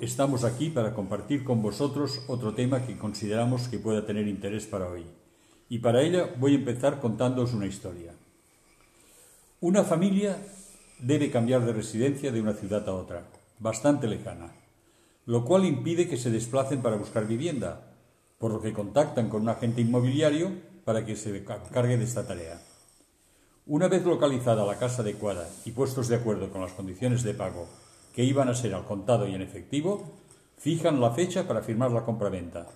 Estamos aquí para compartir con vosotros otro tema que consideramos que pueda tener interés para hoy. Y para ella voy a empezar contándoos una historia. Una familia debe cambiar de residencia de una ciudad a otra, bastante lejana, lo cual impide que se desplacen para buscar vivienda, por lo que contactan con un agente inmobiliario para que se cargue de esta tarea. Una vez localizada la casa adecuada y puestos de acuerdo con las condiciones de pago que iban a ser al contado y en efectivo, fijan la fecha para firmar la compraventa.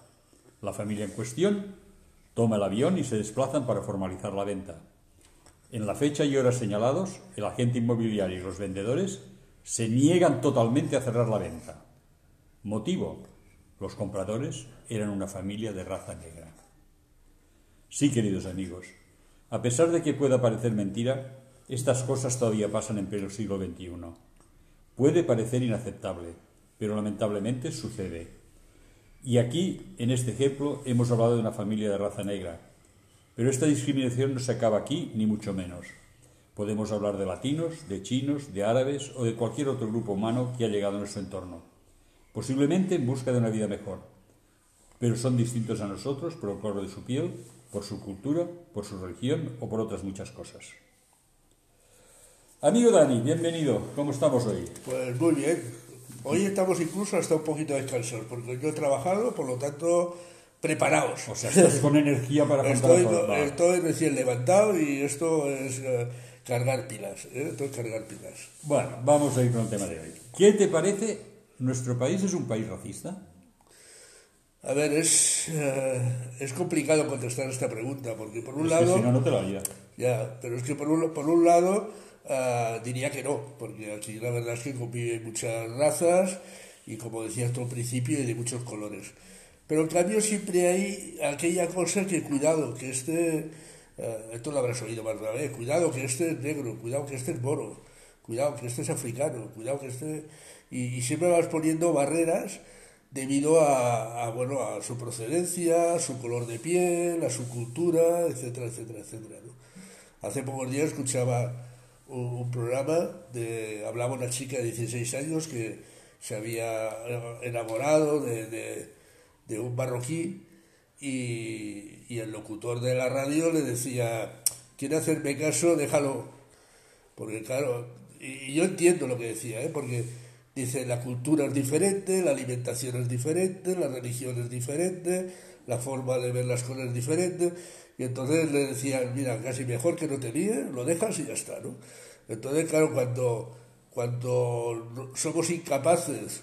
La familia en cuestión toma el avión y se desplazan para formalizar la venta. En la fecha y horas señalados, el agente inmobiliario y los vendedores se niegan totalmente a cerrar la venta. Motivo, los compradores eran una familia de raza negra. Sí, queridos amigos, a pesar de que pueda parecer mentira, estas cosas todavía pasan en pleno siglo XXI. Puede parecer inaceptable, pero lamentablemente sucede. Y aquí, en este ejemplo, hemos hablado de una familia de raza negra. Pero esta discriminación no se acaba aquí, ni mucho menos. Podemos hablar de latinos, de chinos, de árabes o de cualquier otro grupo humano que ha llegado a nuestro entorno, posiblemente en busca de una vida mejor. Pero son distintos a nosotros por el color de su piel, por su cultura, por su religión o por otras muchas cosas. Amigo Dani, bienvenido. ¿Cómo estamos hoy? Pues muy bien. Hoy estamos incluso hasta un poquito descansados, porque yo he trabajado, por lo tanto, preparados. O sea, estás con energía para estoy, estoy recién levantado y esto es eh, cargar pilas. ¿eh? Esto es cargar pilas. Bueno, vamos a ir con el tema de hoy. ¿Qué te parece? ¿Nuestro país es un país racista? A ver, es, eh, es complicado contestar esta pregunta, porque por un lado... si no, no te lo haría. Ya, pero es que por un, por un lado uh, diría que no, porque aquí la verdad es que conviven muchas razas y como decías tú al principio, de muchos colores. Pero en cambio siempre hay aquella cosa que cuidado, que este, uh, esto lo habrás oído más de una vez, cuidado que este es negro, cuidado que este es moro, cuidado que este es africano, cuidado que este... Y, y siempre vas poniendo barreras debido a, bueno, a su procedencia, a su color de piel, a su cultura, etcétera, etcétera, etcétera. Hace pocos días escuchaba un, programa de hablaba una chica de 16 años que se había enamorado de, de, un marroquí y, y, el locutor de la radio le decía, quiere hacerme caso, déjalo. Porque claro, y, yo entiendo lo que decía, ¿eh? porque Dice, la cultura es diferente, la alimentación es diferente, la religión es diferente, la forma de ver las cosas es diferente. Y entonces le decían, mira, casi mejor que no te líes, lo dejas y ya está, ¿no? Entonces, claro, cuando, cuando somos incapaces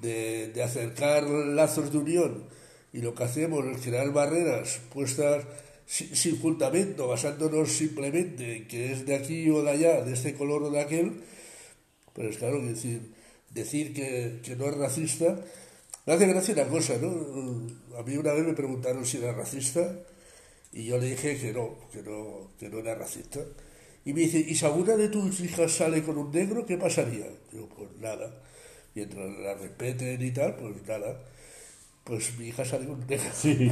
de, de acercar lazos de unión y lo que hacemos es crear barreras puestas sin, sin fundamento, basándonos simplemente en que es de aquí o de allá, de este color o de aquel, pues claro, que decir, decir que, que no es racista, me hace gracia una cosa, ¿no? A mí una vez me preguntaron si era racista y yo le dije que no, que no, que no era racista. Y me dice, ¿y si alguna de tus hijas sale con un negro, qué pasaría? Digo, pues nada. Mientras la respeten y tal, pues nada. Pues mi hija sale con un negro. Sí,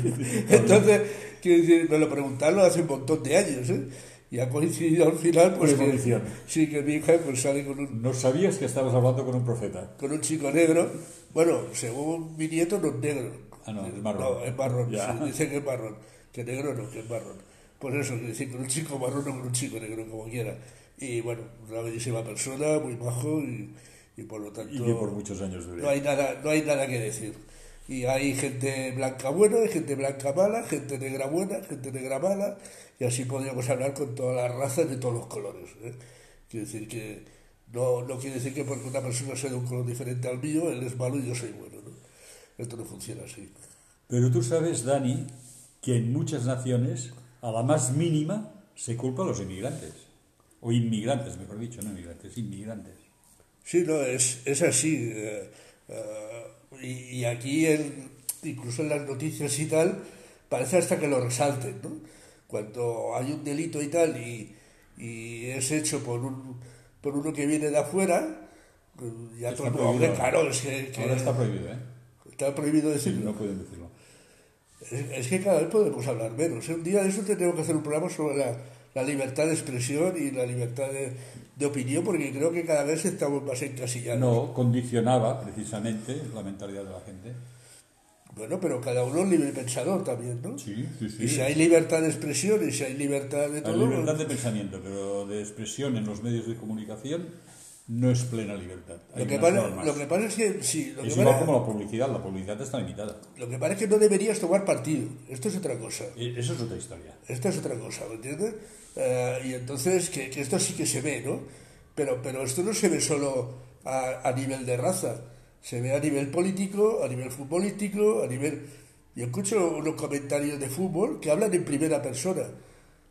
Entonces, quiero decir, me lo preguntaron hace un montón de años, ¿eh? y ha coincidido al final pues que, sí que mi hija pues sale con un no sabías que estabas hablando con un profeta con un chico negro bueno según mi nieto no es negro ah no es marrón no es marrón sí, dice que es marrón que negro no que es marrón por eso decir con un chico marrón o con un chico negro como quiera y bueno una bellísima persona muy bajo y, y por lo tanto y que por muchos años duré. no hay nada no hay nada que decir y hay gente blanca buena, gente blanca mala, gente negra buena, gente negra mala, y así podríamos hablar con todas las razas de todos los colores. ¿eh? Quiere decir que no, no quiere decir que porque una persona sea de un color diferente al mío, él es malo y yo soy bueno. ¿no? Esto no funciona así. Pero tú sabes, Dani, que en muchas naciones, a la más mínima, se culpa a los inmigrantes. O inmigrantes, mejor dicho, no inmigrantes, inmigrantes. Sí, no, es, es así. Eh, eh, y, aquí, el, incluso en las noticias y tal, parece hasta que lo resalten, ¿no? Cuando hay un delito y tal y, y es hecho por, un, por uno que viene de afuera, ya está claro, es que, Ahora está prohibido, ¿eh? Está prohibido decirlo. Sí, no pueden decirlo. Es, que cada vez podemos hablar menos. Un día de eso tenemos que hacer un programa sobre la, la libertad de expresión y la libertad de, de opinión, porque creo que cada vez estamos más encasillados. No, condicionaba precisamente la mentalidad de la gente. Bueno, pero cada uno es libre pensador también, ¿no? Sí, sí, sí. Y si hay libertad de expresión y si hay libertad de todo... Hay libertad de pensamiento, pero de expresión en los medios de comunicación no es plena libertad. Hay Lo que, pasa, lo que pasa es que... Sí, lo, Es que igual como la publicidad, la publicidad está limitada. lo que pasa es que no deberías tomar partido. Esto es otra cosa. Y Eso es otra historia. Esta es otra cosa, ¿me entiendes? Eh, y entonces, que, que esto sí que se ve, ¿no? Pero, pero esto no se ve solo a, a nivel de raza, se ve a nivel político, a nivel futbolístico, a nivel... Yo escucho unos comentarios de fútbol que hablan en primera persona.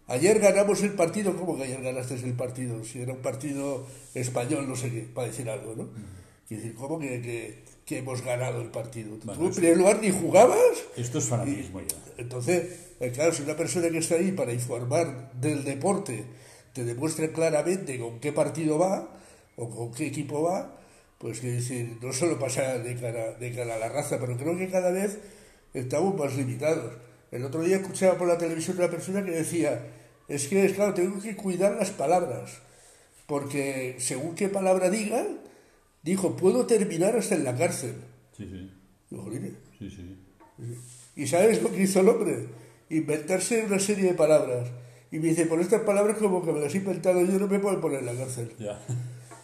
Ayer ganamos el partido, ¿cómo que ayer ganaste el partido? Si era un partido español, no sé qué, para decir algo, ¿no? Quiere decir, ¿cómo que, que, que hemos ganado el partido? Bueno, ¿Tú en primer lugar ni jugabas? Esto es fanatismo ya. Entonces, eh, claro, si una persona que está ahí para informar del deporte te demuestra claramente con qué partido va o con qué equipo va, pues que decir, no solo pasa de cara, de cara a la raza, pero creo que cada vez estamos más limitados. El otro día escuchaba por la televisión una persona que decía, es que, claro, tengo que cuidar las palabras, porque según qué palabra diga, dijo, puedo terminar hasta en la cárcel. Sí, sí. Digo, "Jolines, Sí, sí. ¿Y sabes lo que hizo el hombre? Inventarse una serie de palabras. Y me dice, por estas palabras como que me las he inventado yo, no me pueden poner en la cárcel. Ya.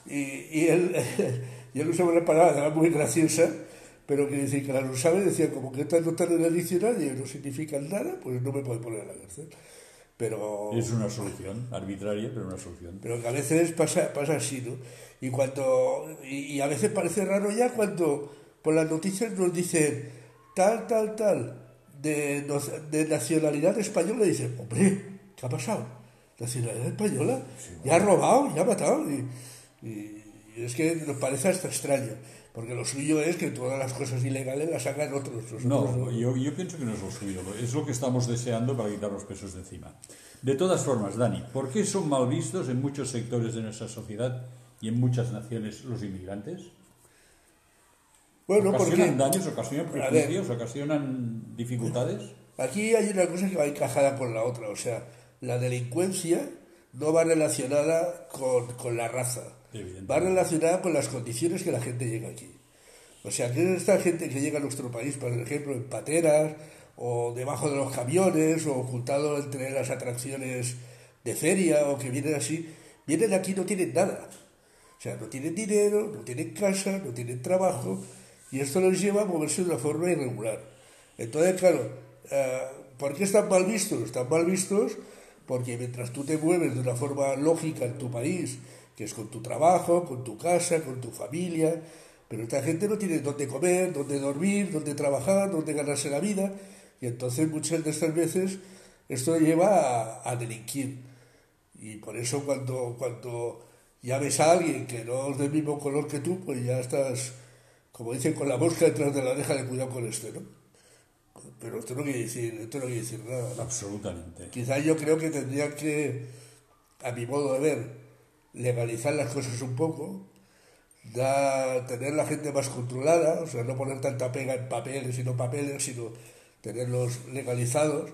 Y, y él, y él usaba una palabra muy graciosa, pero que dice que la lo sabe, decía como que estas no están en el diccionario y no significan nada, pues no me pueden poner en la cárcel. Pero, Es una solución, arbitraria, pero una solución. pero que a veces pasa, pasa así, ¿no? Y, cuando, y, y a veces parece raro ya cuando por las noticias nos dicen tal, tal, tal, de, de nacionalidad española, y dicen, hombre, ¿qué ha pasado? ¿Nacionalidad española? Ya ha robado, ya ha matado. Y, y- y es que nos parece hasta extraño, porque lo suyo es que todas las cosas ilegales las hagan otros. No, yo, yo pienso que no es lo suyo, es lo que estamos deseando para quitar los pesos de encima. De todas formas, Dani, ¿por qué son mal vistos en muchos sectores de nuestra sociedad y en muchas naciones los inmigrantes? Bueno, porque ¿Ocasionan daños, ocasionan prejuicios, ocasionan dificultades? Aquí hay una cosa que va encajada con la otra, o sea, la delincuencia no va relacionada con, con la raza. Va relacionada con las condiciones que la gente llega aquí. O sea, que es esta gente que llega a nuestro país, por ejemplo, en pateras, o debajo de los camiones, o ocultado entre las atracciones de feria, o que vienen así, vienen aquí y no tienen nada. O sea, no tienen dinero, no tienen casa, no tienen trabajo, y esto les lleva a moverse de una forma irregular. Entonces, claro, eh, ¿por qué están mal vistos? Están mal vistos porque mientras tú te mueves de una forma lógica en tu país, que es con tu trabajo, con tu casa, con tu familia, pero esta gente no tiene dónde comer, dónde dormir, dónde trabajar, dónde ganarse la vida, y entonces muchas de estas veces esto lleva a, a delinquir. Y por eso cuando, cuando ya ves a alguien que no es del mismo color que tú, pues ya estás, como dicen, con la mosca detrás de la oreja de cuidado con este, ¿no? Pero esto no quiere decir, esto no quiere decir nada. ¿no? Absolutamente. Quizás yo creo que tendrían que, a mi modo de ver, legalizar las cosas un poco, da, tener la gente más controlada, o sea, no poner tanta pega en papeles y no papeles, sino tenerlos legalizados.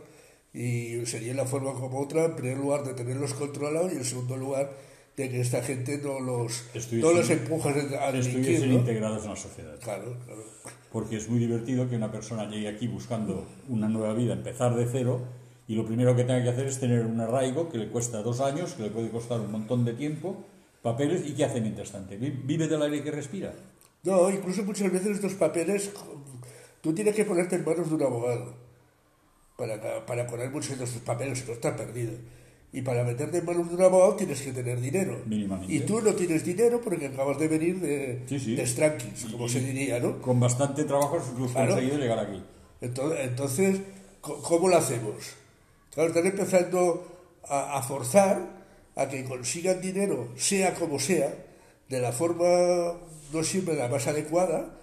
Y sería la forma como otra, en primer lugar, de tenerlos controlados y en segundo lugar, de que esta gente no los, no los empuja a Estuviesen ¿no? integrados en la sociedad. Claro, claro. Porque es muy divertido que una persona llegue aquí buscando una nueva vida, empezar de cero, y lo primero que tenga que hacer es tener un arraigo que le cuesta dos años, que le puede costar un montón de tiempo, papeles, ¿y qué hace mientras tanto? Vi- ¿Vive del aire que respira? No, incluso muchas veces estos papeles, tú tienes que ponerte en manos de un abogado para, para poner muchos de estos papeles, no estás perdido. Y para meterte en manos de un abogado tienes que tener dinero. Mínimamente. Y tú no tienes dinero porque acabas de venir de, Sí, sí. de Strankis, como Y- se diría, ¿no? Con bastante trabajo has Claro. conseguido llegar aquí. Entonces, entonces, ¿cómo lo hacemos? Claro, están empezando a, a forzar a que consigan dinero, sea como sea, de la forma no siempre la más adecuada,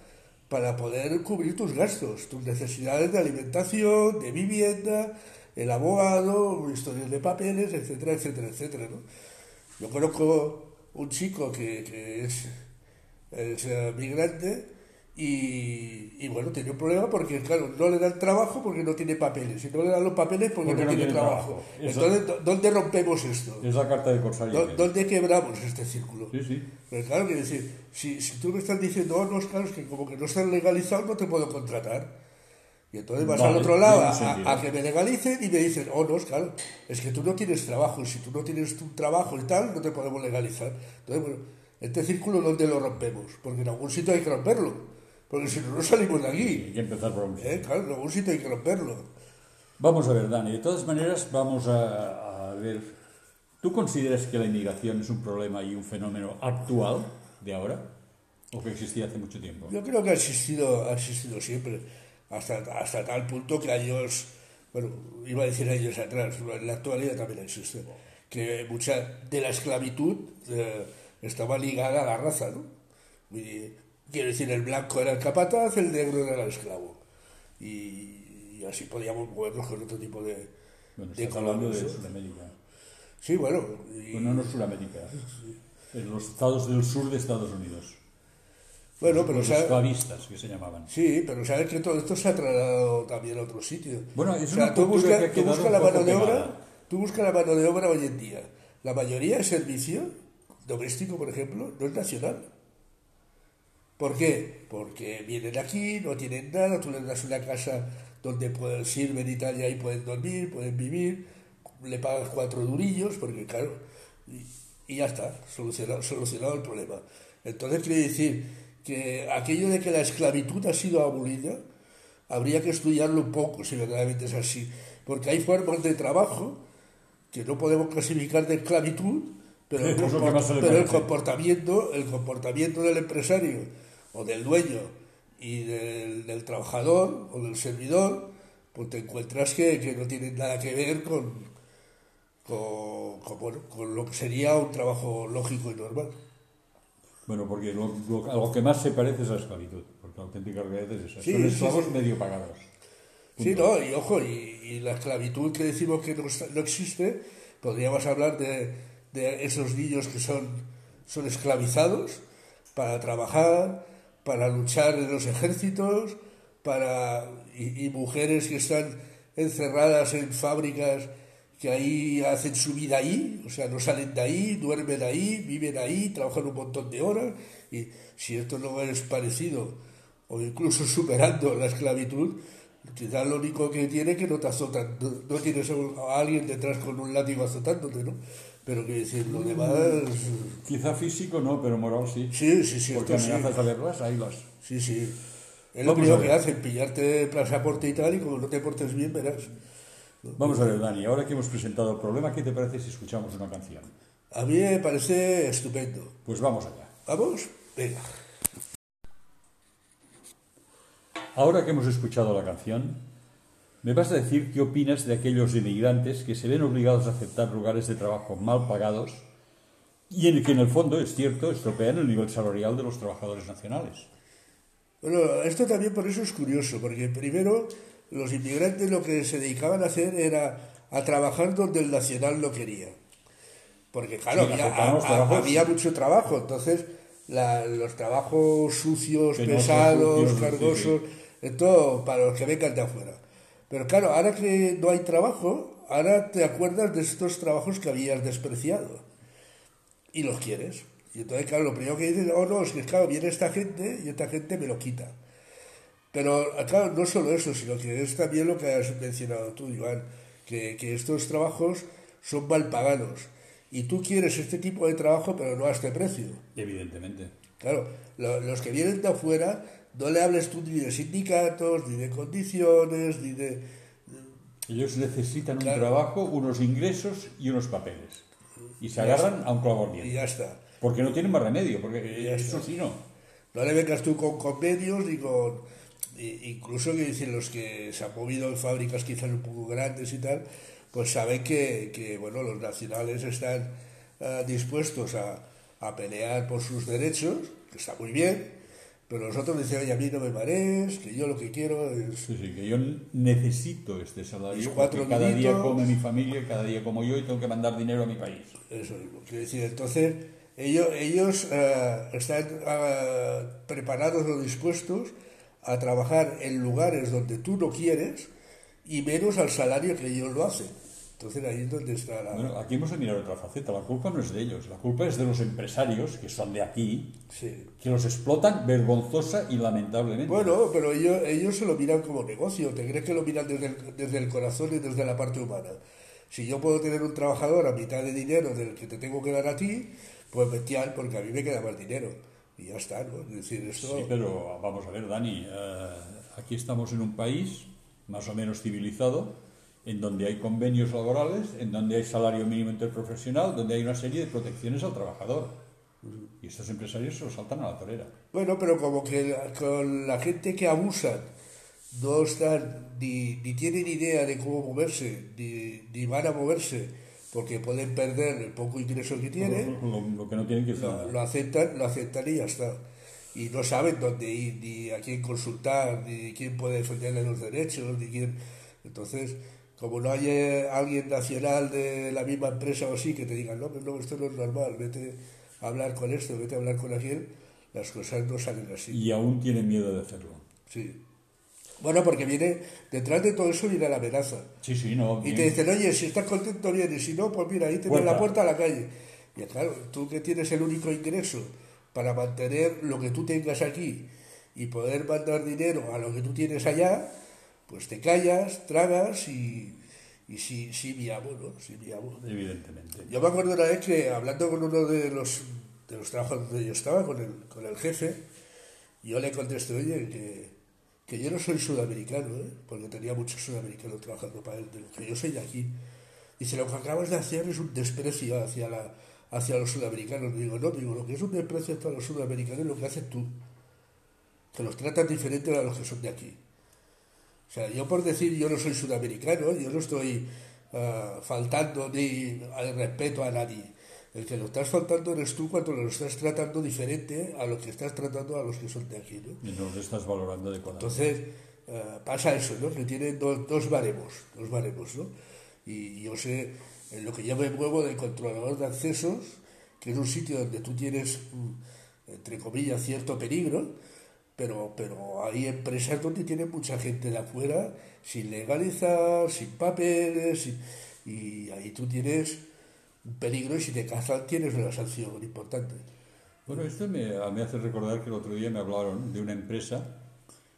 para poder cubrir tus gastos, tus necesidades de alimentación, de vivienda, el abogado, historias de papeles, etcétera, etcétera, etcétera. ¿no? Yo conozco un chico que, que es, es eh, migrante Y, y, bueno, tiene un problema porque, claro, no le dan trabajo porque no tiene papeles. Y no le dan los papeles porque, no, tiene, trabajo. Entonces, ¿dónde rompemos esto? Es la carta de Corsario. ¿Dónde quebramos este círculo? Sí, sí. Pues claro, quiero decir, si, si tú me estás diciendo, oh, no, claro, es que como que no están legalizados, no te puedo contratar. Y entonces vas al otro lado a, que me legalicen y me dicen, oh, no, claro, es que tú no tienes trabajo. Y si tú no tienes tu trabajo y tal, no te podemos legalizar. Entonces, bueno, este círculo, ¿dónde lo rompemos? Porque en algún sitio hay que romperlo. Porque si no, no salimos de aquí. Hay que empezar por un ¿Eh? Claro, algún sitio hay que romperlo. Vamos a ver, Dani. De todas maneras, vamos a, a, ver. ¿Tú consideras que la inmigración es un problema y un fenómeno actual de ahora? ¿O que existía hace mucho tiempo? Yo creo que ha existido, ha existido siempre. Hasta, hasta tal punto que años. Bueno, iba a decir años atrás, en la actualidad también existe. Que mucha de la esclavitud eh, estaba ligada a la raza, ¿no? Quiero decir, el blanco era el capataz, el negro era el esclavo. Y, así podíamos movernos con otro tipo de. Bueno, estás hablando de Sudamérica. Sí, bueno. Bueno, no Sudamérica. En los estados del sur de Estados Unidos. Bueno, pero los esclavistas que se llamaban. Sí, pero sabes que todo esto se ha trasladado también a otros sitios. Bueno, es o sea, tú buscas busca la mano de obra, tú buscas la mano de obra hoy en día. La mayoría de servicio doméstico, por ejemplo, no es nacional. ¿Por qué? Porque vienen aquí, no tienen nada, tú les das una casa donde pueden, sirven y tal, y ahí pueden dormir, pueden vivir, le pagas cuatro durillos, porque claro, y, ya está, solucionado, solucionado el problema. Entonces quiere decir que aquello de que la esclavitud ha sido abolida, habría que estudiarlo un poco, si verdaderamente es así, porque hay formas de trabajo que no podemos clasificar de esclavitud, pero, el, pero el comportamiento, el comportamiento del empresario o del dueño y del, trabajador o del servidor, pues te encuentras que, que no tienen nada que ver con, con, con, lo que sería un trabajo lógico y normal. Bueno, porque lo, lo, que más se parece es la esclavitud, porque la auténtica realidad es esa. Son esclavos medio pagados. Sí, no, y ojo, y, la esclavitud que decimos que no, no existe, podríamos hablar de, de, esos niños que son, son esclavizados para trabajar, para luchar en los ejércitos, para, y, mujeres que están encerradas en fábricas que ahí hacen su vida ahí, o sea, no salen de ahí, duermen ahí, viven ahí, trabajan un montón de horas, y si esto no es parecido, o incluso superando la esclavitud, quizás lo único que tiene es que no te azotan, no, tienes a alguien detrás con un látigo azotándote, ¿no? Pero que decir, lo demás... Quizá físico no, pero moral sí. Sí, sí, sí. Porque amenazas a verlas, ahí vas. Sí, sí. Es lo primero que hacen, pillarte pasaporte y tal, y como no te portes bien, verás. Vamos a ver, Dani, ahora que hemos presentado el problema, ¿qué te parece si escuchamos una canción? A mí me parece estupendo. Pues vamos allá. ¿Vamos? Venga. Ahora que hemos escuchado la canción, ¿Me vas a decir qué opinas de aquellos inmigrantes que se ven obligados a aceptar lugares de trabajo mal pagados y en el que en el fondo, es cierto, estropean el nivel salarial de los trabajadores nacionales? Bueno, esto también por eso es curioso, porque primero los inmigrantes lo que se dedicaban a hacer era a trabajar donde el nacional no quería. Porque claro, había, mucho trabajo, entonces los trabajos sucios, pesados, cargosos, todo para los que vengan de afuera. Pero claro, ahora que no hay trabajo, ahora te acuerdas de estos trabajos que habías despreciado y los quieres. Y entonces, claro, lo primero que dices, oh no, es que claro, viene esta gente y esta gente me lo quita. Pero claro, no solo eso, sino que es también lo que has mencionado tú, Iván, que, que estos trabajos son mal pagados. Y tú quieres este tipo de trabajo, pero no a este precio. Evidentemente. Claro, los que vienen de afuera no le hables tú ni de sindicatos, ni de condiciones, ni de... Ellos necesitan un trabajo, unos ingresos y unos papeles. Y se agarran a un clavo Y ya está. Porque no tienen más remedio, porque eso sí no. No le vengas tú con convenios ni con... Incluso que dicen los que se han movido en fábricas quizás un poco grandes y tal, pues saben que, que bueno, los nacionales están uh, dispuestos a, a pelear por sus derechos, que está muy bien, pero nosotros decíamos, oye, a mí no me marees, que yo lo que quiero es... Sí, sí, que yo necesito este salario, porque cada día come mi familia, cada día como yo y tengo que mandar dinero a mi país. Eso mismo. Quiero decir, entonces, Ellos, ellos eh, están eh, preparados o dispuestos a trabajar en lugares donde tú no quieres y menos al salario que ellos lo hacen. Entonces ahí es donde está la... Bueno, aquí hemos de mirar otra faceta. La culpa no es de ellos, la culpa es de los empresarios, que son de aquí, Sí. que los explotan vergonzosa y lamentablemente. Bueno, pero ellos, ellos se lo miran como negocio. ¿Te crees que lo miran desde el, desde el corazón y desde la parte humana? Si yo puedo tener un trabajador a mitad de dinero del que te tengo que dar a ti, pues bestial, porque a mí me queda más dinero. Y ya está, ¿no? Es decir, esto... Sí, pero vamos a ver, Dani, eh, aquí estamos en un país más o menos civilizado, en donde hay convenios laborales, en donde hay salario mínimo interprofesional, donde hay una serie de protecciones al trabajador. Y estos empresarios se lo saltan a la torera. Bueno, pero como que la- con la gente que abusan no están, ni, ni tienen idea de cómo moverse, ni, ni van a moverse, porque pueden perder el poco ingreso que tienen, Lo, lo que no tienen que lo, hacer. lo aceptan, lo aceptan y ya está. Y no saben dónde ir, ni a quién consultar, ni quién puede defenderle los derechos, ni quién... Entonces, como no hay alguien nacional de la misma empresa o así que te diga, no, pero no, esto no es normal, vete a hablar con esto, vete a hablar con aquel, las cosas no salen así. Y aún tienen miedo de hacerlo. Sí. Bueno, porque viene, detrás de todo eso viene la amenaza. Sí, sí, no. Y te dicen, oye, si estás contento, bien, y si no, pues mira, ahí tienes Puerta. la puerta a la calle. Y claro, tú que tienes el único ingreso para mantener lo que tú tengas aquí y poder mandar dinero a lo que tú tienes allá, pues te callas, tragas y, y sí, sí, mi amo, ¿no? Sí, mi amo. Evidentemente. Yo me acuerdo una vez que hablando con uno de los, de los trabajos donde yo estaba, con el, con el jefe, yo le contesté, oye, que, que yo no soy sudamericano, ¿eh? porque tenía muchos sudamericanos trabajando para él, que yo soy de aquí. Dice, lo que acabas de hacer es un desprecio hacia, la, hacia los sudamericanos. Digo, no, digo, lo que es un desprecio hacia los sudamericanos es lo que haces tú, que los tratas diferente a los que son de aquí. O sea, yo por decir yo no soy sudamericano, yo no estoy ah, faltando ni al respeto a nadie. El que lo estás faltando eres tú cuando lo estás tratando diferente a lo que estás tratando a los que son de aquí, ¿no? Y no lo estás valorando adecuadamente. Entonces ah, pasa eso, ¿no? Que tienen dos, dos baremos, dos baremos, ¿no? Y yo sé, en lo que yo me muevo del controlador de accesos, que es un sitio donde tú tienes, mm, entre comillas, cierto peligro, pero, pero hay empresas donde tienen mucha gente de afuera sin legalizar, sin papeles, sin- y ahí tú tienes un peligro y si te cazan tienes una sanción importante. Bueno, esto me, me hace recordar que el otro día me hablaron de una empresa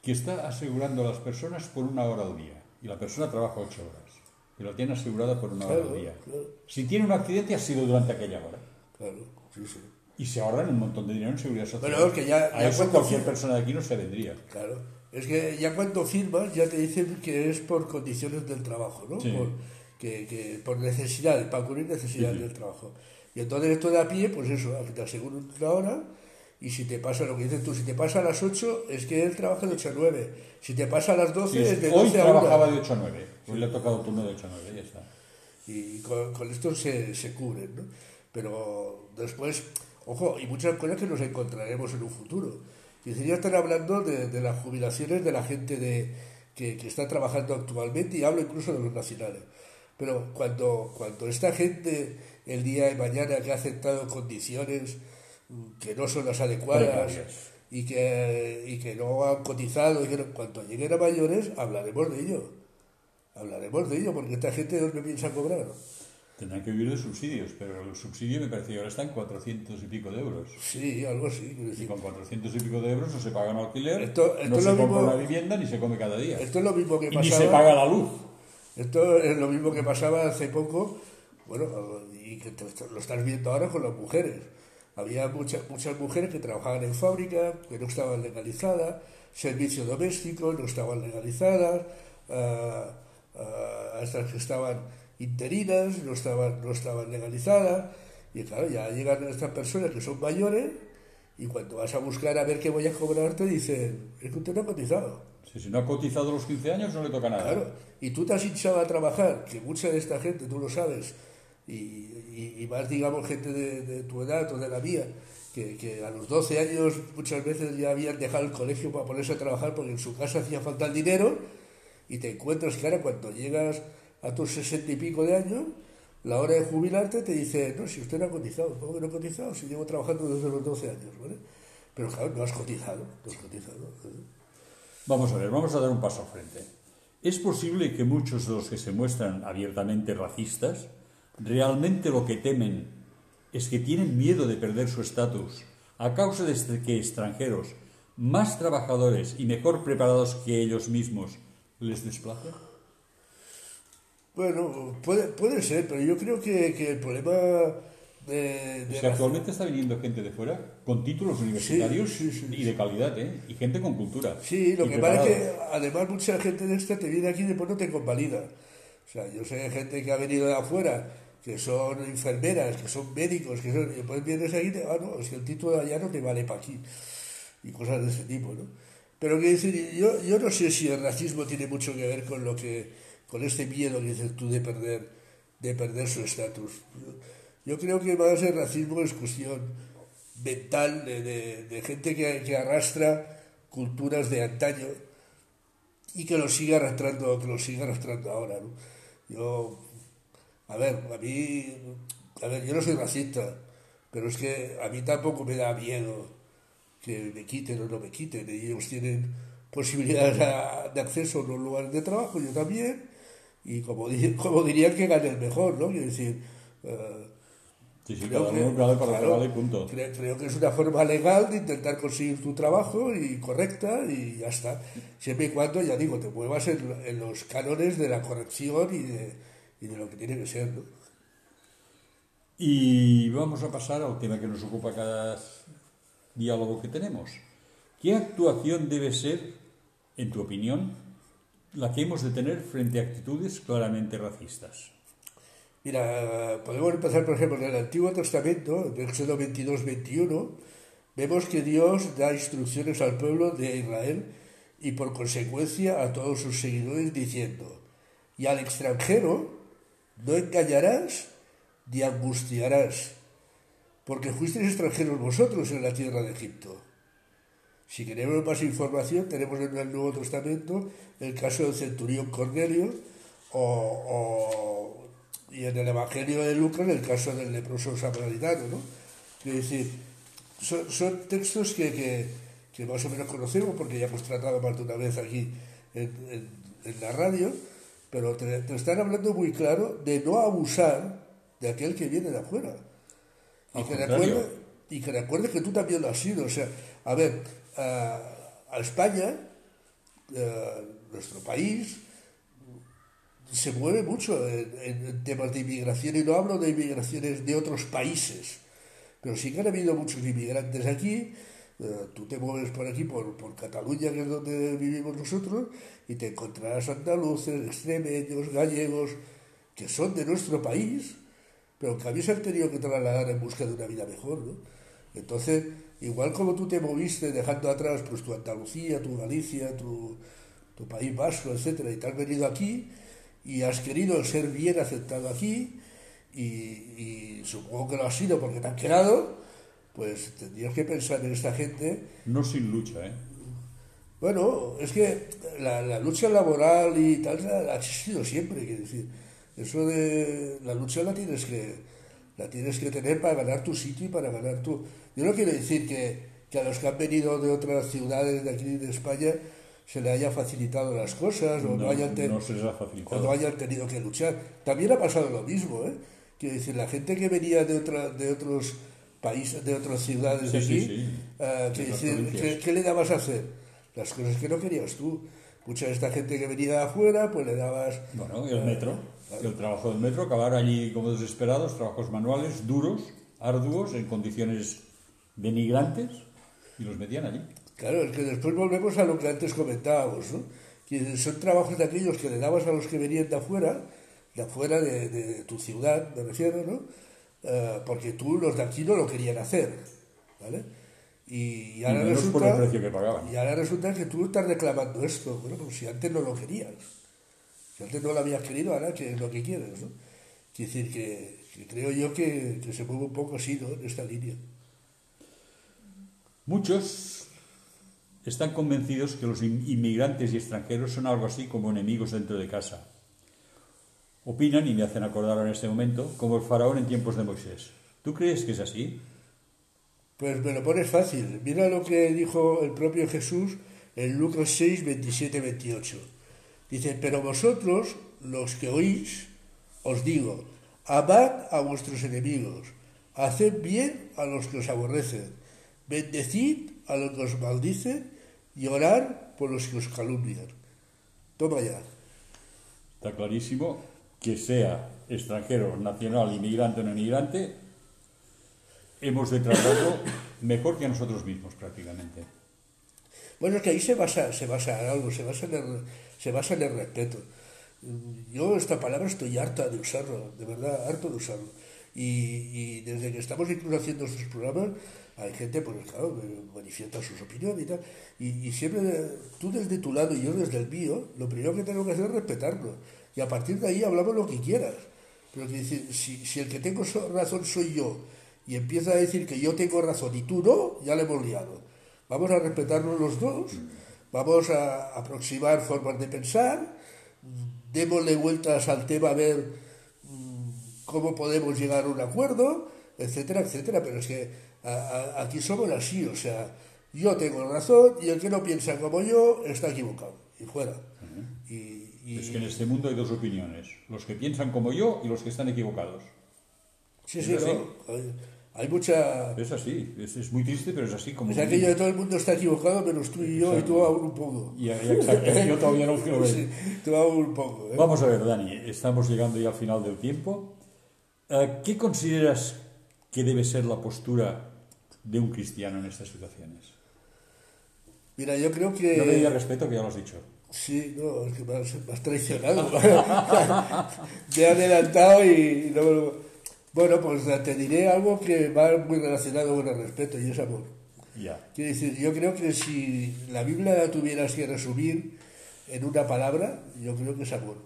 que está asegurando a las personas por una hora al día. Y la persona trabaja ocho horas. Y la tiene asegurada por una hora al día. claro. Si tiene un accidente ha sido durante aquella hora. Claro, sí, sí. Y se ahorran un montón de dinero en seguridad social. Bueno, es que ya- a ya eso cuando- cualquier persona de aquí no se vendría. Claro. Es que ya cuando firmas ya te dicen que es por condiciones del trabajo, ¿no? Sí. Por, que, que por necesidades, para cubrir necesidades Sí, sí. del trabajo. Y entonces esto de a pie, pues eso, te aseguran una hora y si te pasa lo que dices tú, si te pasa a las 8 es que él trabaja de 8 a 9. Si te pasa a las 12 Sí, es de hoy 12 a 1. trabajaba de 8 a 9. Hoy le ha tocado turno de 8 a 9, ya está. y con, con esto se, se cubren, ¿no? Pero después, ojo, y muchas cosas que nos encontraremos en un futuro. Y ya están hablando de, de las jubilaciones de la gente de, que, que está trabajando actualmente y hablo incluso de los nacionales. Pero cuando, cuando esta gente el día de mañana que ha aceptado condiciones mm, que no son las adecuadas y que, y que no han cotizado, y que no- cuando lleguen a mayores hablaremos de ello. Hablaremos de ello, porque esta gente ¿dónde piensa cobrar? Tendrán que vivir de subsidios, pero el subsidio me parece que ahora está en 400 y pico de euros. Sí, algo así. Y con 400 y pico de euros no se paga un alquiler, Esto- esto no es se compra mismo- una vivienda ni se come cada día. Esto es lo mismo que y ni se pasaba. paga la luz. Esto es lo mismo que pasaba hace poco, bueno, y que lo estás viendo ahora con las mujeres. Había muchas muchas mujeres que trabajaban en fábrica, que no estaban legalizadas, servicios domésticos no estaban legalizadas, ah, estas que estaban interinas no estaban, no estaban legalizadas, y claro, ya llegan estas personas que son mayores y cuando vas a buscar a ver qué voy a cobrar te dicen, es que usted no ha cotizado. Si, si no ha cotizado los 15 años no le toca nada. Claro, y tú te has hinchado a trabajar, que mucha de esta gente, tú lo sabes, y, y- y más, digamos, gente de, de tu edad o de la mía, que, que a los 12 años muchas veces ya habían dejado el colegio para ponerse a trabajar porque en su casa hacía falta el dinero, y te encuentras que ahora cuando llegas a tus sesenta y pico de años, la hora de jubilarte te dice, no, si usted no ha cotizado, ¿cómo que no ha cotizado? Si llevo trabajando desde los 12 años, ¿vale? Pero claro, no has cotizado, no has cotizado. ¿eh? Vamos a ver, vamos a dar un paso al frente. ¿Es posible que muchos de los que se muestran abiertamente racistas realmente lo que temen es que tienen miedo de perder su estatus a causa de que extranjeros más trabajadores y mejor preparados que ellos mismos les desplacen? Bueno, puede, puede ser, pero yo creo que, que el problema de, de Es que actualmente está viniendo gente de fuera con títulos universitarios sí, sí, y de calidad, ¿eh? Y gente con cultura. Sí, lo que pasa es que además mucha gente de esta te viene aquí y después no te convalida. O sea, yo sé gente que ha venido de afuera, que son enfermeras, que son médicos, que son, y después vienes aquí y te, ah, no, es que el título de allá no te vale para aquí. Y cosas de ese tipo, ¿no? Pero que decir, yo, yo no sé si el racismo tiene mucho que ver con lo que, con este miedo que dices tú de perder, de perder su estatus. Yo, creo que más el racismo es cuestión mental de, de- gente que, que arrastra culturas de antaño y que lo sigue arrastrando, que lo sigue arrastrando ahora. Yo, a ver, a mí, a ver, yo no soy racista, pero es que a mí tampoco me da miedo que me quiten o no me quiten. Ellos tienen posibilidades de acceso a los lugares de trabajo, yo también, y como, como dirían que gane el mejor, ¿no? Quiero decir, eh, Sí, sí, creo que- claro, punto. Creo, creo que es una forma legal de intentar conseguir tu trabajo y correcta y ya está. Siempre y cuando, ya digo, te muevas en, en los cánones de la corrección y de, y de lo que tiene que ser. ¿no? Y vamos a pasar al tema que nos ocupa cada diálogo que tenemos. ¿Qué actuación debe ser, en tu opinión, la que hemos de tener frente a actitudes claramente racistas? Mira, podemos empezar, por ejemplo, en el Antiguo Testamento, en Éxodo 22, 21, vemos que Dios da instrucciones al pueblo de Israel y por consecuencia a todos sus seguidores diciendo, y al extranjero no engañarás ni angustiarás, porque fuisteis extranjeros vosotros en la tierra de Egipto. Si queremos más información, tenemos en el Nuevo Testamento el caso del centurión Cornelio o, o- y en el Evangelio de Lucas el caso del leproso samaritano. ¿no? Es decir, son, son textos que, que- que más o menos conocemos porque ya hemos tratado más de una vez aquí en, en- en la radio, pero te, te están hablando muy claro de no abusar de aquel que viene de afuera. Y Al que, recuerde, y que recuerde que tú también lo has sido. O sea, a ver, a, España, nuestro país, se mueve mucho en, en- temas de inmigración y no hablo de inmigraciones de otros países, pero sí que han habido muchos inmigrantes aquí. eh, tú te mueves por aquí, por, por Cataluña, que es donde vivimos nosotros, y te encontrarás andaluces, extremeños, gallegos, que son de nuestro país, pero que a tenido que trasladar en busca de una vida mejor, ¿no? Entonces, igual como tú te moviste dejando atrás pues tu Andalucía, tu Galicia, tu, tu país vasco, etcétera, y te has venido aquí y has querido ser bien aceptado aquí y, y supongo que lo has sido porque te han quedado, pues tendrías que pensar en esta gente No sin lucha, ¿eh? bueno, es que la, la lucha laboral y tal ha existido siempre, quiero decir. Eso de la lucha la tienes que la tienes que tener para ganar tu sitio y para ganar tu. Yo no quiero decir que, que a los que han venido de otras ciudades de aquí de España se le haya facilitado las cosas o no, No, hayan, ten- no se les ha o facilitado. no hayan tenido que luchar. También ha pasado lo mismo, ¿eh? Quiero decir, la gente que venía de, otra, de otros países, de otras ciudades de aquí, sí, sí. eh, De que decir. ¿qué, qué le dabas a hacer? Las cosas que no querías tú. Mucha de esta gente que venía de afuera, pues le dabas... Bueno, el metro, el trabajo del metro, acabar allí como desesperados, trabajos manuales duros, arduos, en condiciones denigrantes, y los metían allí. Claro, es que después volvemos a lo que antes comentábamos, ¿no? Que son trabajos de aquellos que le dabas a los que venían de afuera, de afuera de, de tu ciudad, me refiero, ¿no? Eh, porque tú, los de aquí, no lo querían hacer, ¿vale? Y, y ahora resulta... por el precio que pagaban. Y ahora resulta que tú estás reclamando esto. Bueno, pues si antes no lo querías. Si antes no lo habías querido, ahora que es lo que quieres, ¿no? Quiere decir que, que creo yo que, que se mueve un poco así, ¿no? En esta línea. Muchos están convencidos que los in- inmigrantes y extranjeros son algo así como enemigos dentro de casa. Opinan y me hacen acordar en este momento como el faraón en tiempos de Moisés. ¿Tú crees que es así? Pues me lo pones fácil. Mira lo que dijo el propio Jesús en Lucas 6, 27, 28. Dice, pero vosotros, los que oís, os digo, amad a vuestros enemigos, haced bien a los que os aborrecen, bendecid a los que os maldicen y orar por los que os calumnian. Toma ya. Está clarísimo que sea extranjero, nacional, inmigrante o no inmigrante, hemos de tratarlo mejor que a nosotros mismos prácticamente. Bueno, es que ahí se basa, se basa en algo, se basa en, el, se basa en el respeto. Yo esta palabra estoy harta de usarlo, de verdad, harto de usarlo. Y, y desde que estamos incluso haciendo estos programas, hay gente, pues claro, manifiesta sus opiniones y tal. Y, siempre, tú desde tu lado y yo desde el mío, lo primero que tengo que hacer es respetarlo. Y a partir de ahí hablamos lo que quieras. Pero si, si el que tengo razón soy yo y empieza a decir que yo tengo razón y tú no, ya le hemos liado. Vamos a respetarnos los dos, vamos a aproximar formas de pensar, démosle vueltas al tema a ver mm, cómo podemos llegar a un acuerdo, etcétera, etcétera. Pero es que aquí somos así, o sea, yo tengo razón y el que no piensa como yo está equivocado y fuera. y, Es que en este mundo hay dos opiniones, los que piensan como yo y los que están equivocados. Sí, sí, no. Hay mucha... Es así, es, muy triste, pero es así como... Es aquello de todo el mundo está equivocado, menos tú y yo, y tú aún un poco. Y, exacto, yo todavía no quiero ver. Sí, tú aún un poco. ¿eh? Vamos a ver, Dani, estamos llegando ya al final del tiempo. Eh, ¿Qué consideras que debe ser la postura de un cristiano en estas situaciones? Mira, yo creo que... No le diga respeto, que ya lo has dicho. Sí, no, es que me has, traicionado. me he adelantado y no me bueno, pues te diré algo que va muy relacionado con el respeto y es amor. Ya. Quiero decir, yo creo que si la Biblia la tuvieras que resumir en una palabra, yo creo que es amor.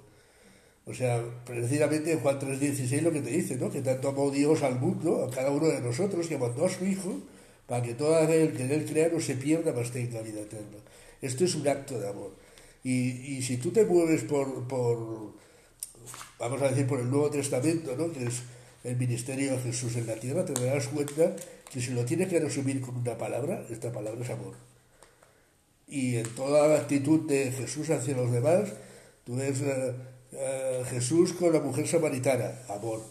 O sea, precisamente en Juan 3.16 lo que te dice, ¿no? Que tanto amó Dios al mundo, a cada uno de nosotros, que mandó a su Hijo, para que todo aquel que en él crea no se pierda, más tenga vida eterna. Esto es un acto de amor. Y, y si tú te mueves por, por, vamos a decir, por el Nuevo Testamento, ¿no? Que es el ministerio de Jesús en la tierra, te darás cuenta que si lo tienes que resumir con una palabra, esta palabra es amor. Y en toda la actitud de Jesús hacia los demás, tú ves eh, eh, Jesús con la mujer samaritana, amor.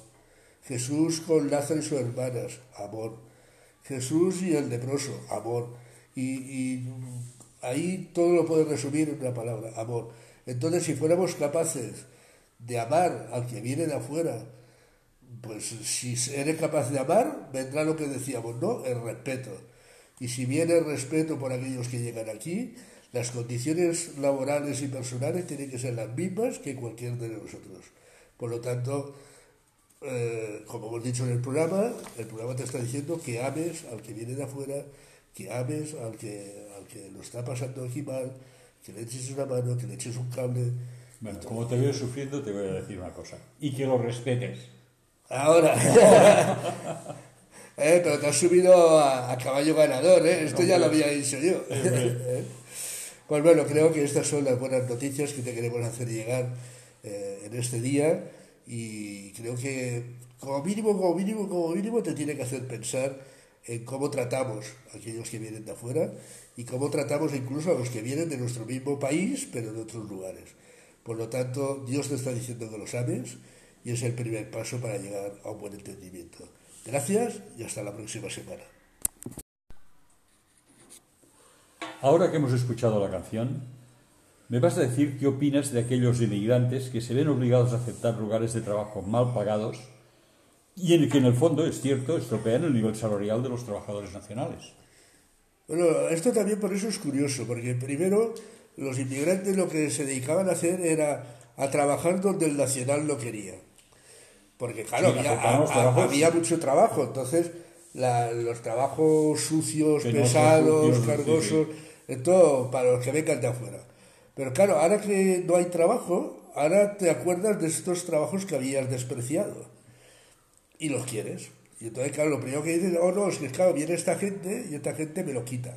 Jesús con Lázaro y sus hermanas, amor. Jesús y el leproso, amor. Y, y ahí todo lo puedes resumir en una palabra, amor. Entonces, si fuéramos capaces de amar al que viene de afuera, pues si eres capaz de amar, vendrá lo que decíamos, ¿no? El respeto. Y si viene el respeto por aquellos que llegan aquí, las condiciones laborales y personales tienen que ser las mismas que cualquier de nosotros. Por lo tanto, eh, como hemos dicho en el programa, el programa te está diciendo que ames al que viene de afuera, que ames al que, al que lo está pasando aquí mal, que le eches una mano, que le eches un cable. Bueno, como te veo sufriendo, te voy a decir una cosa. Y que lo respetes. Ahora. eh, pero te has subido a, caballo ganador, ¿eh? Esto ya lo había dicho yo. pues bueno, creo que estas son las buenas noticias que te queremos hacer llegar eh, en este día y creo que como mínimo, como mínimo, como mínimo te tiene que hacer pensar en cómo tratamos a aquellos que vienen de afuera y cómo tratamos incluso a los que vienen de nuestro mismo país, pero de otros lugares. Por lo tanto, Dios te está diciendo que los ames y es el primer paso para llegar a un buen entendimiento. Gracias y hasta la próxima semana. Ahora que hemos escuchado la canción, ¿me vas a decir qué opinas de aquellos inmigrantes que se ven obligados a aceptar lugares de trabajo mal pagados y en el que en el fondo, es cierto, estropean el nivel salarial de los trabajadores nacionales? Bueno, esto también por eso es curioso, porque primero los inmigrantes lo que se dedicaban a hacer era a trabajar donde el nacional lo quería porque claro, había, mucho trabajo, entonces los trabajos sucios, pesados, cargosos, esto para los que vengan de afuera. Pero claro, ahora que no hay trabajo, ahora te acuerdas de estos trabajos que habías despreciado y los quieres. Y entonces, claro, lo primero que dices, oh no, es que claro, viene esta gente y esta gente me lo quita.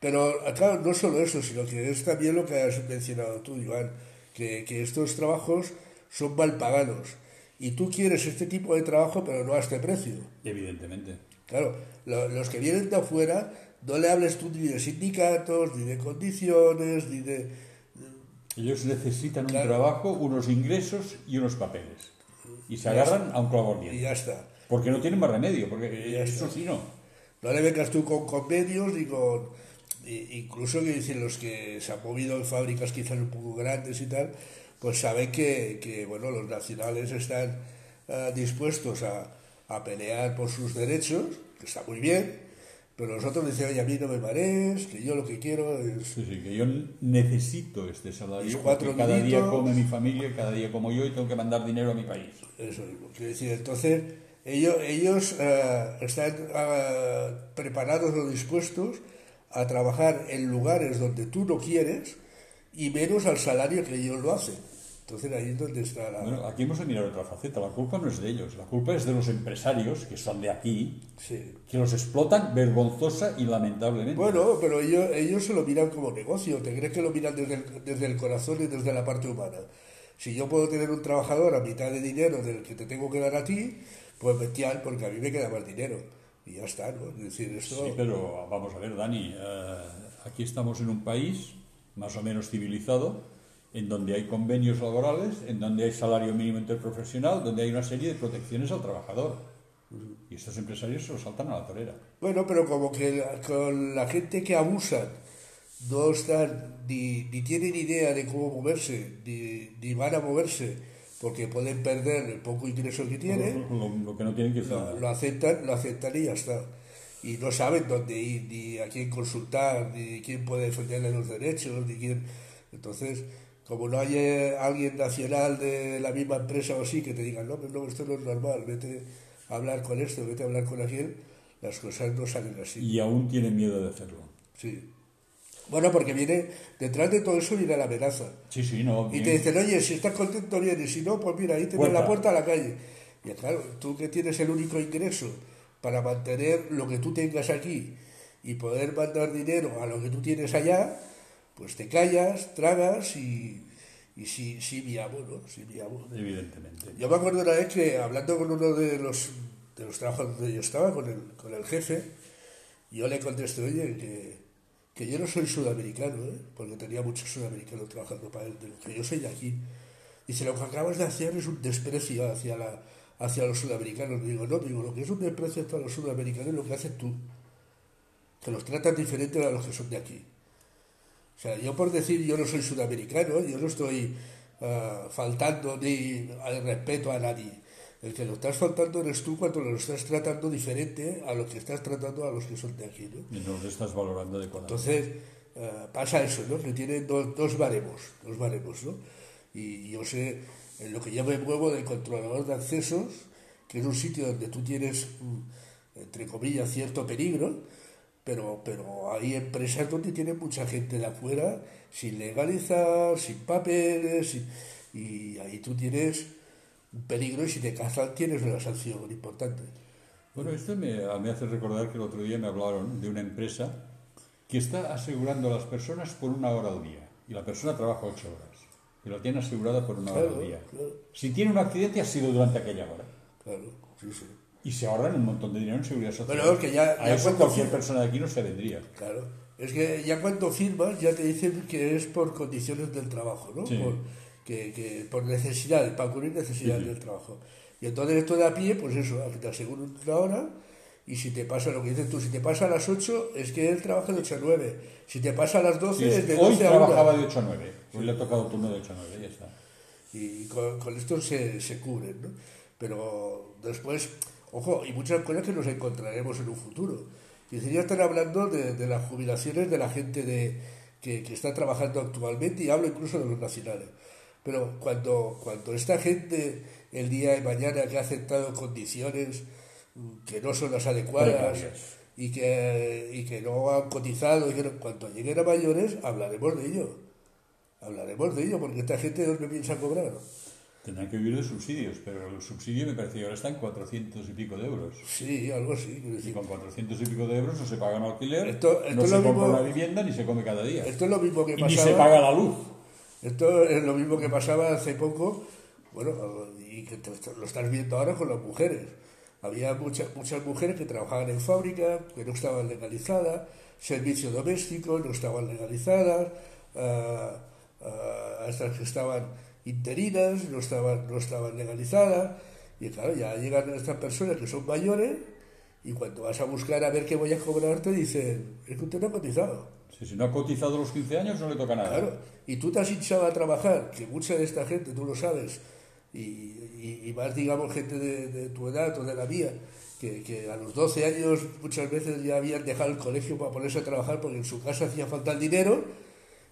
Pero claro, no solo eso, sino que es también lo que has mencionado tú, Iván, que, que estos trabajos son mal pagados. Y tú quieres este tipo de trabajo, pero no a este precio. Evidentemente. Claro, los que vienen de afuera, no le hables tú ni de sindicatos, ni de condiciones, ni de... Ellos necesitan un trabajo, unos ingresos y unos papeles. Y se agarran a un clavo Y ya está. Porque no tienen más remedio, porque eso sí no. No le vengas tú con convenios ni con... Incluso que dicen los que se han movido en fábricas quizás un poco grandes y tal, pues saben que, que bueno, los nacionales están uh, dispuestos a, a, pelear por sus derechos, que está muy bien, pero nosotros decimos, oye, a mí no me marees, que yo lo que quiero es... Sí, sí, que yo necesito este salario, porque cada día come mi familia, cada día como yo y tengo que mandar dinero a mi país. Eso mismo, quiero decir, entonces ellos, ellos uh, están uh, preparados o dispuestos a trabajar en lugares donde tú no quieres y menos al salario que ellos lo hacen. Entonces ahí es donde está la... Bueno, aquí hemos de mirar otra faceta. La culpa no es de ellos, la culpa es de los empresarios, que son de aquí, que los explotan vergonzosa y lamentablemente. Bueno, pero ellos, ellos se lo miran como negocio. ¿Te crees que lo miran desde el, desde el corazón y desde la parte humana? Si yo puedo tener un trabajador a mitad de dinero del que te tengo que dar a ti, pues bestial, porque a mí me queda más dinero. Y ya está, ¿no? Es decir, esto... Sí, pero vamos a ver, Dani, eh, aquí estamos en un país más o menos civilizado, en donde hay convenios laborales, en donde hay salario mínimo interprofesional, donde hay una serie de protecciones al trabajador. Y estos empresarios se lo saltan a la torera. Bueno, pero como que con la gente que abusan no están, ni, ni tienen idea de cómo moverse, ni, ni, van a moverse, porque pueden perder el poco ingreso que tienen, lo, que no tienen que lo, lo, aceptan, lo aceptan y ya está. Y no saben dónde ir, ni a quién consultar, ni quién puede defenderle los derechos, ni quién... Entonces, como no hay alguien nacional de la misma empresa o así que te diga, no, no, esto no es normal, vete a hablar con esto, vete a hablar con aquel, las cosas no salen así. Y aún tienen miedo de hacerlo. Sí. Bueno, porque viene, detrás de todo eso viene la amenaza. Sí, sí, no. Y te dicen, oye, si estás contento, bien, y si no, pues mira, ahí tienes la puerta a la calle. Y claro, tú que tienes el único ingreso para mantener lo que tú tengas aquí y poder mandar dinero a lo que tú tienes allá, pues te callas, tragas y, y sí, sí viamos, ¿no? Sí Evidentemente. Yo me acuerdo una vez que hablando con uno de los, de los trabajos donde yo estaba, con el, con el jefe, yo le contesté, oye, que, que yo no soy sudamericano, ¿eh? porque tenía muchos sudamericanos trabajando para él, que yo soy de aquí. Dice, lo que acabas de hacer es un desprecio hacia, la, hacia los sudamericanos. Digo, no, digo, lo que es un desprecio hacia los sudamericanos es lo que haces tú, que los tratas diferente a los que son de aquí. O sea, yo por decir yo no soy sudamericano, yo no estoy uh, faltando ni al respeto a nadie. El que lo estás faltando eres tú cuando lo estás tratando diferente a lo que estás tratando a los que son de aquí. ¿no? Y no lo estás valorando adecuadamente. Entonces, uh, pasa eso, ¿no? Que tienen dos, dos baremos, dos baremos, ¿no? Y yo sé, en lo que yo me muevo del controlador de accesos, que es un sitio donde tú tienes, entre comillas, cierto peligro, pero, pero hay empresas donde tienen mucha gente de afuera sin legalizar, sin papeles, y ahí tú tienes un peligro y si te cazan tienes una sanción importante. Bueno, esto me, me hace recordar que el otro día me hablaron de una empresa que está asegurando a las personas por una hora al día y la persona trabaja ocho horas y la tiene asegurada por una hora al día. Si tiene un accidente ha sido durante aquella hora. Claro, sí, sí y se ahorran un montón de dinero en seguridad social. Pero es que ya, a eso cualquier persona de aquí no se vendría. Claro. Es que ya cuando firmas ya te dicen que es por condiciones del trabajo, ¿no? Por, que, que, por necesidades, para cubrir necesidades del trabajo. Y entonces esto de a pie, pues eso, te aseguran una hora y si te pasa lo que dices tú, si te pasa a las 8 es que él trabaja de 8 a 9. Si te pasa a las 12 es de 12 hoy a 1. Hoy trabajaba de 8 a 9. Hoy le ha tocado turno de 8 a 9, ya está. Y con, con esto se, se cubren, ¿no? Pero después Ojo, y muchas cosas que nos encontraremos en un futuro. Y ya están hablando de, las jubilaciones de la gente de, que, está trabajando actualmente y hablo incluso de los nacionales. Pero cuando, cuando esta gente el día de mañana que ha aceptado condiciones mm, que no son las adecuadas y que, y que no han cotizado, y que cuando lleguen a mayores hablaremos de ello. Hablaremos de ello porque esta gente no piensa cobrar. Tendrán que vivir de subsidios, pero el subsidio me parece que ahora está en 400 y pico de euros. Sí, algo así. Y con 400 y pico de euros no se paga un alquiler, esto, no se compra una vivienda ni se come cada día. Esto es lo mismo que pasaba... ni se paga la luz. Esto es lo mismo que pasaba hace poco bueno, y que lo estás viendo ahora con las mujeres. Había muchas, muchas mujeres que trabajaban en fábrica, que no estaban legalizadas, servicio doméstico, no estaban legalizadas, uh, estas que estaban interinas, no estaban, no estaban legalizadas, y claro, ya llegan estas personas que son mayores, y cuando vas a buscar a ver qué voy a cobrar, te dicen, es que usted no ha cotizado. si no ha cotizado los 15 años, no le toca nada. Claro, y tú te has hinchado a trabajar, que mucha de esta gente, tú lo sabes, y, y, más, digamos, gente de, tu edad o de la mía, que, que, a los 12 años muchas veces ya habían dejado el colegio para ponerse a trabajar porque en su casa hacía falta el dinero,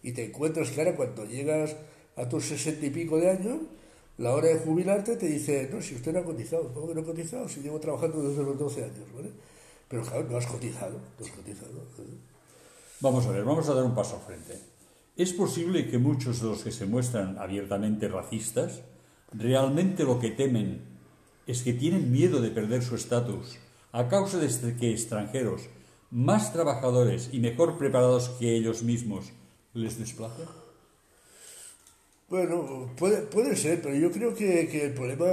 y te encuentras que ahora cuando llegas a tus 60 y pico de años, la hora de jubilarte te dice, no, si usted no ha cotizado, ¿cómo que no ha cotizado? Si llevo trabajando desde los 12 años, ¿vale? Pero claro, no has cotizado, no has cotizado. Vamos a ver, vamos a dar un paso al frente. ¿Es posible que muchos de los que se muestran abiertamente racistas realmente lo que temen es que tienen miedo de perder su estatus a causa de que extranjeros, más trabajadores y mejor preparados que ellos mismos, les desplacen? Bueno, puede, puede ser, pero yo creo que, que el problema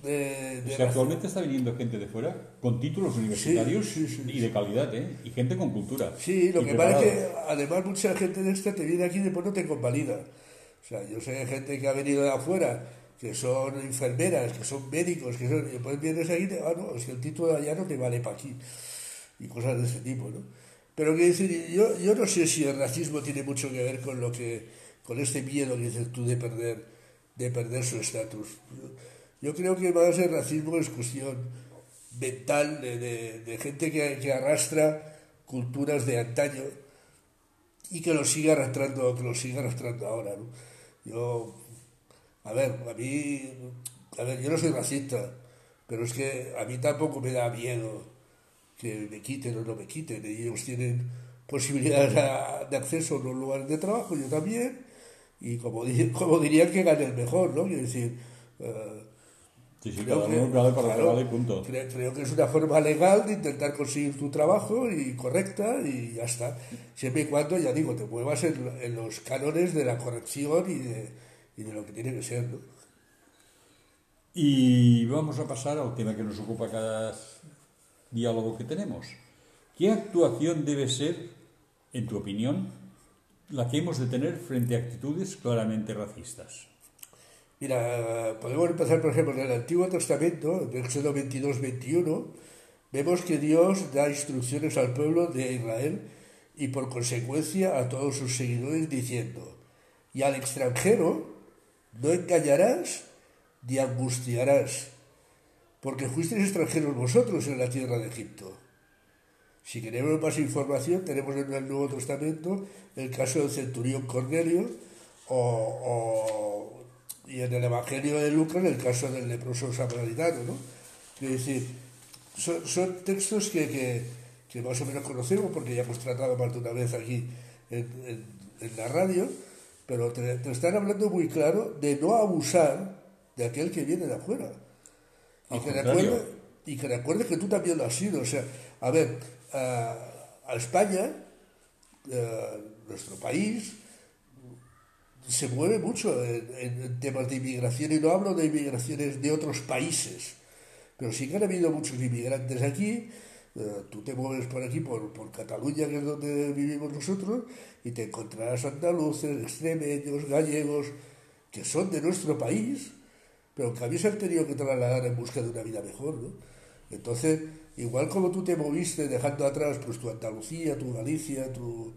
de, de actualmente está viniendo gente de fuera con títulos universitarios y de calidad, ¿eh? Y gente con cultura. Sí, lo que pasa es que además mucha gente de esta te viene aquí y después no te convalida. O sea, yo sé gente que ha venido de afuera, que son enfermeras, que son médicos, que son, y después vienes aquí y te, ah, no, es que el título de allá no te vale para aquí. Y cosas de ese tipo, ¿no? Pero que decir, yo, yo no sé si el racismo tiene mucho que ver con lo que con este miedo que dices tú de perder, de perder su estatus. Yo, creo que más el racismo es cuestión mental de, de, gente que, que, arrastra culturas de antaño y que lo sigue arrastrando, que lo sigue arrastrando ahora. Yo, a ver, a mí, a ver, yo no soy racista, pero es que a mí tampoco me da miedo que me quiten o no me quiten. Ellos tienen posibilidades de acceso a los lugares de trabajo, yo también, y como, como dirían que gane el mejor, ¿no? Quiero decir... Uh, sí, sí, creo, que, para claro, punto. Creo, creo, que es una forma legal de intentar conseguir tu trabajo y correcta y ya está. Siempre y cuando, ya digo, te muevas en, en los cánones de la corrección y de, y de lo que tiene que ser, ¿no? Y vamos a pasar al tema que nos ocupa cada diálogo que tenemos. ¿Qué actuación debe ser, en tu opinión, la que hemos de tener frente a actitudes claramente racistas? Mira, podemos empezar, por ejemplo, en el Antiguo Testamento, en Éxodo 22-21, vemos que Dios da instrucciones al pueblo de Israel y por consecuencia a todos sus seguidores diciendo, y al extranjero no engañarás ni angustiarás, porque fuisteis extranjeros vosotros en la tierra de Egipto. Si queremos más información, tenemos en el Nuevo Testamento el caso del centurión Cornelio o, y en el Evangelio de Lucas el caso del leproso samaritano. ¿no? Decir, son, textos que, que, más o menos conocemos porque ya hemos tratado más de una vez aquí en, en, la radio, pero te, están hablando muy claro de no abusar de aquel que viene de afuera. Y que, recuerde, y que recuerde que tú también lo has sido. O sea, a ver, a, España, nuestro país, se mueve mucho en, temas de inmigración y no hablo de inmigraciones de otros países, pero sí que han habido muchos inmigrantes aquí. Eh, tú te mueves por aquí, por, por Cataluña, que es donde vivimos nosotros, y te encontrarás andaluces, extremeños, gallegos, que son de nuestro país, pero que a tenido que trasladar en busca de una vida mejor. ¿no? Entonces, igual como tú te moviste dejando atrás pues tu Andalucía, tu Galicia, tu,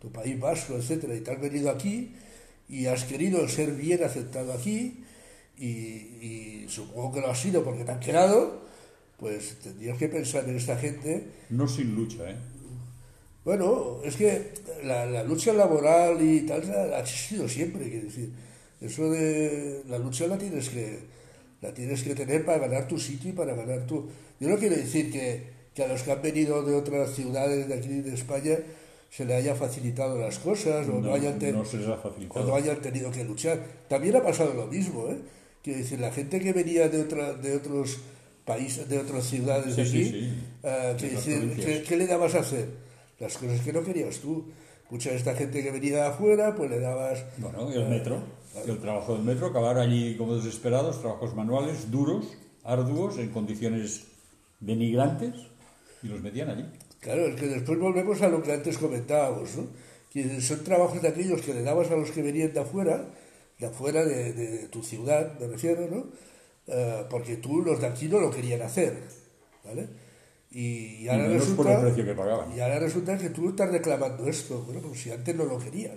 tu País Vasco, etcétera, y te has venido aquí y has querido ser bien aceptado aquí y, y supongo que lo has sido porque te han quedado, pues tendrías que pensar en esta gente. No sin lucha, ¿eh? Bueno, es que la, la lucha laboral y tal ha existido siempre, quiero decir. Eso de la lucha la tienes que la tienes que tener para ganar tu sitio y para ganar tu... Yo no quiero decir que, que a los que han venido de otras ciudades de aquí de España se le haya facilitado las cosas o no, hayan, no hayan tenido que luchar. También ha pasado lo mismo, ¿eh? Quiero decir, la gente que venía de, otra, de otros países, de otras ciudades de aquí, eh, ¿qué, le dabas a hacer? Las cosas que no querías tú. Mucha de esta gente que venía de afuera, pues le dabas... Bueno, el metro. El trabajo del metro, acabar allí como desesperados, trabajos manuales, duros, arduos, en condiciones denigrantes, y los metían allí. Claro, es que después volvemos a lo que antes comentábamos, ¿no? Que son trabajos de aquellos que le dabas a los que venían de afuera, de afuera de, tu ciudad, me refiero, ¿no? Eh, porque tú, los de aquí, no lo querían hacer, ¿vale? Y, ahora resulta, que Y ahora resulta que tú estás reclamando esto. Bueno, pues si antes no lo querías.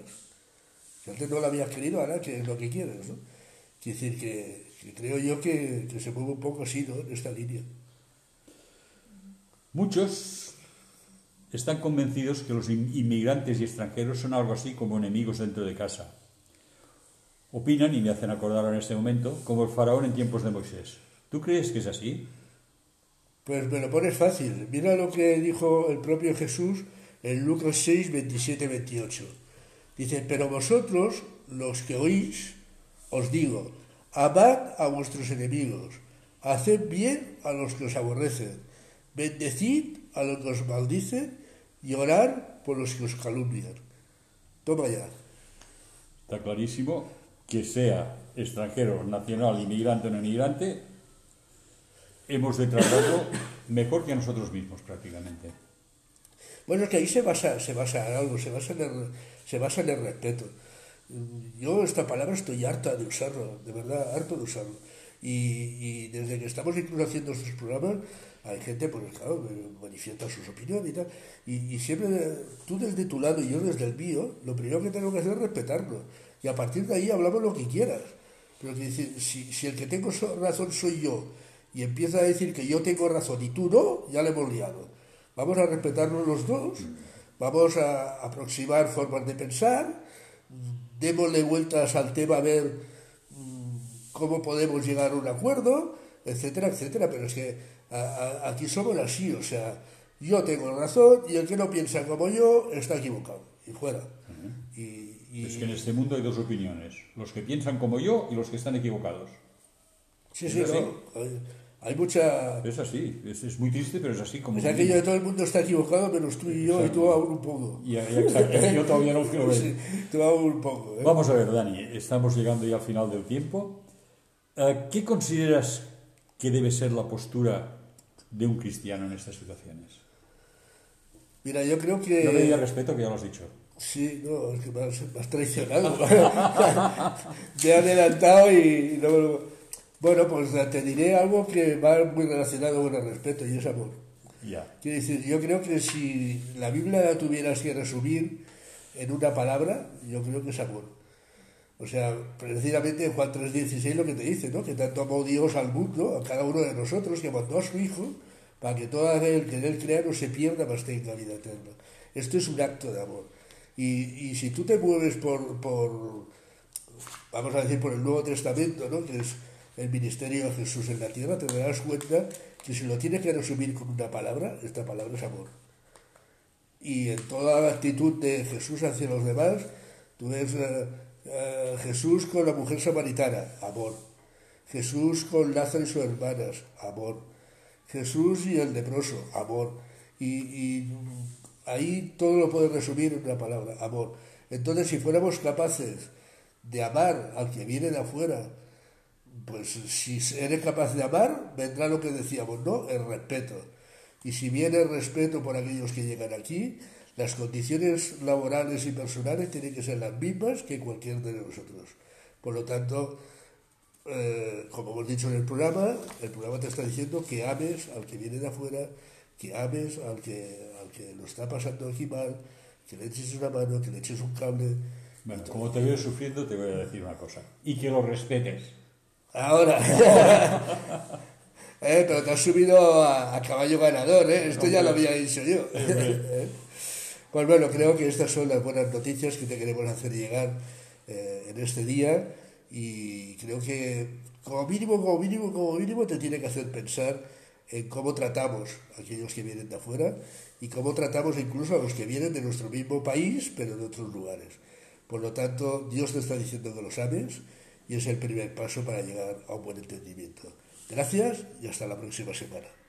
Si antes no lo habías querido, ahora que es lo que quieres, ¿no? Quiere decir que, creo yo que, se mueve un poco así, ¿no? En esta línea. Muchos están convencidos que los inmigrantes y extranjeros son algo así como enemigos dentro de casa. Opinan, y me hacen acordar en este momento, como el faraón en tiempos de Moisés. ¿Tú crees que es así? Pues me lo pones fácil. Mira lo que dijo el propio Jesús en Lucas 6, 27, 28. Dice, pero vosotros, los que oís, os digo, amad a vuestros enemigos, haced bien a los que os aborrecen, bendecid a los que os maldicen y orar por los que os calumnian. Toma ya. Está clarísimo que sea extranjero, nacional, inmigrante o no inmigrante, hemos de tratarlo mejor que a nosotros mismos prácticamente. Bueno, es que ahí se basa, se basa en algo, se basa en, el, se basa en el respeto. Yo esta palabra estoy harta de usarlo, de verdad, harto de usarlo. Y, desde que estamos incluso haciendo estos programas, hay gente, pues claro, manifiesta sus opiniones y tal. Y, siempre, tú desde tu lado y yo desde el mío, lo primero que tengo que hacer es respetarlo. Y a partir de ahí hablamos lo que quieras. Pero que decir, si, si el que tengo razón soy yo y empieza a decir que yo tengo razón y tú no, ya le hemos liado. Vamos a respetarnos los dos, vamos a aproximar formas de pensar, démosle vueltas al tema a ver mm, cómo podemos llegar a un acuerdo, etcétera, etcétera. Pero es que aquí somos así, o sea, yo tengo razón y el que no piensa como yo está equivocado y fuera. y, es que en este mundo hay dos opiniones, los que piensan como yo y los que están equivocados. Sí, sí, no. Hay mucha... Es así, es, muy triste, pero es así como... Es aquello de todo el mundo está equivocado, menos tú y yo, y tú aún un poco. Y, exacto, yo todavía no quiero ver. Sí, tú aún un poco. ¿eh? Vamos a ver, Dani, estamos llegando ya al final del tiempo. Eh, ¿Qué consideras que debe ser la postura de un cristiano en estas situaciones? Mira, yo creo que... No le digas respeto, que ya lo has dicho. Sí, no, es que me has, traicionado. me he adelantado y no me bueno, pues te diré algo que va muy relacionado con el respeto y es amor. Quiero decir, yo creo que si la Biblia la tuvieras que resumir en una palabra, yo creo que es amor. O sea, precisamente en Juan 3.16 lo que te dice, ¿no? Que tanto amó Dios al mundo, a cada uno de nosotros, que mandó a su Hijo, para que todo aquel que en él crea no se pierda, mas tenga vida eterna. Esto es un acto de amor. Y, y si tú te mueves por, por, vamos a decir, por el Nuevo Testamento, ¿no? Que es el ministerio de Jesús en la tierra, te darás cuenta que si lo tienes que resumir con una palabra, esta palabra es amor. Y en toda la actitud de Jesús hacia los demás, tú ves eh, eh, Jesús con la mujer samaritana, amor. Jesús con Lázaro y sus hermanas, amor. Jesús y el leproso, amor. Y, y ahí todo lo puedes resumir en una palabra, amor. Entonces, si fuéramos capaces de amar al que viene de afuera, pues si eres capaz de amar, vendrá lo que decíamos, ¿no? El respeto. Y si viene el respeto por aquellos que llegan aquí, las condiciones laborales y personales tienen que ser las mismas que cualquier de nosotros. Por lo tanto, eh, como hemos dicho en el programa, el programa te está diciendo que ames al que viene de afuera, que ames al que, al que lo está pasando aquí mal, que le eches una mano, que le eches un cable. Bueno, como te veo sufriendo, te voy a decir una cosa. Y que lo respetes. Ahora. eh, pero te has subido a, caballo ganador, ¿eh? Esto ya lo había dicho yo. Pues bueno, creo que estas son las buenas noticias que te queremos hacer llegar eh, en este día y creo que como mínimo, como mínimo, como mínimo te tiene que hacer pensar en cómo tratamos a aquellos que vienen de afuera y cómo tratamos incluso a los que vienen de nuestro mismo país, pero de otros lugares. Por lo tanto, Dios te está diciendo que los ames y es el primer paso para llegar a un buen entendimiento. Gracias y hasta la próxima semana.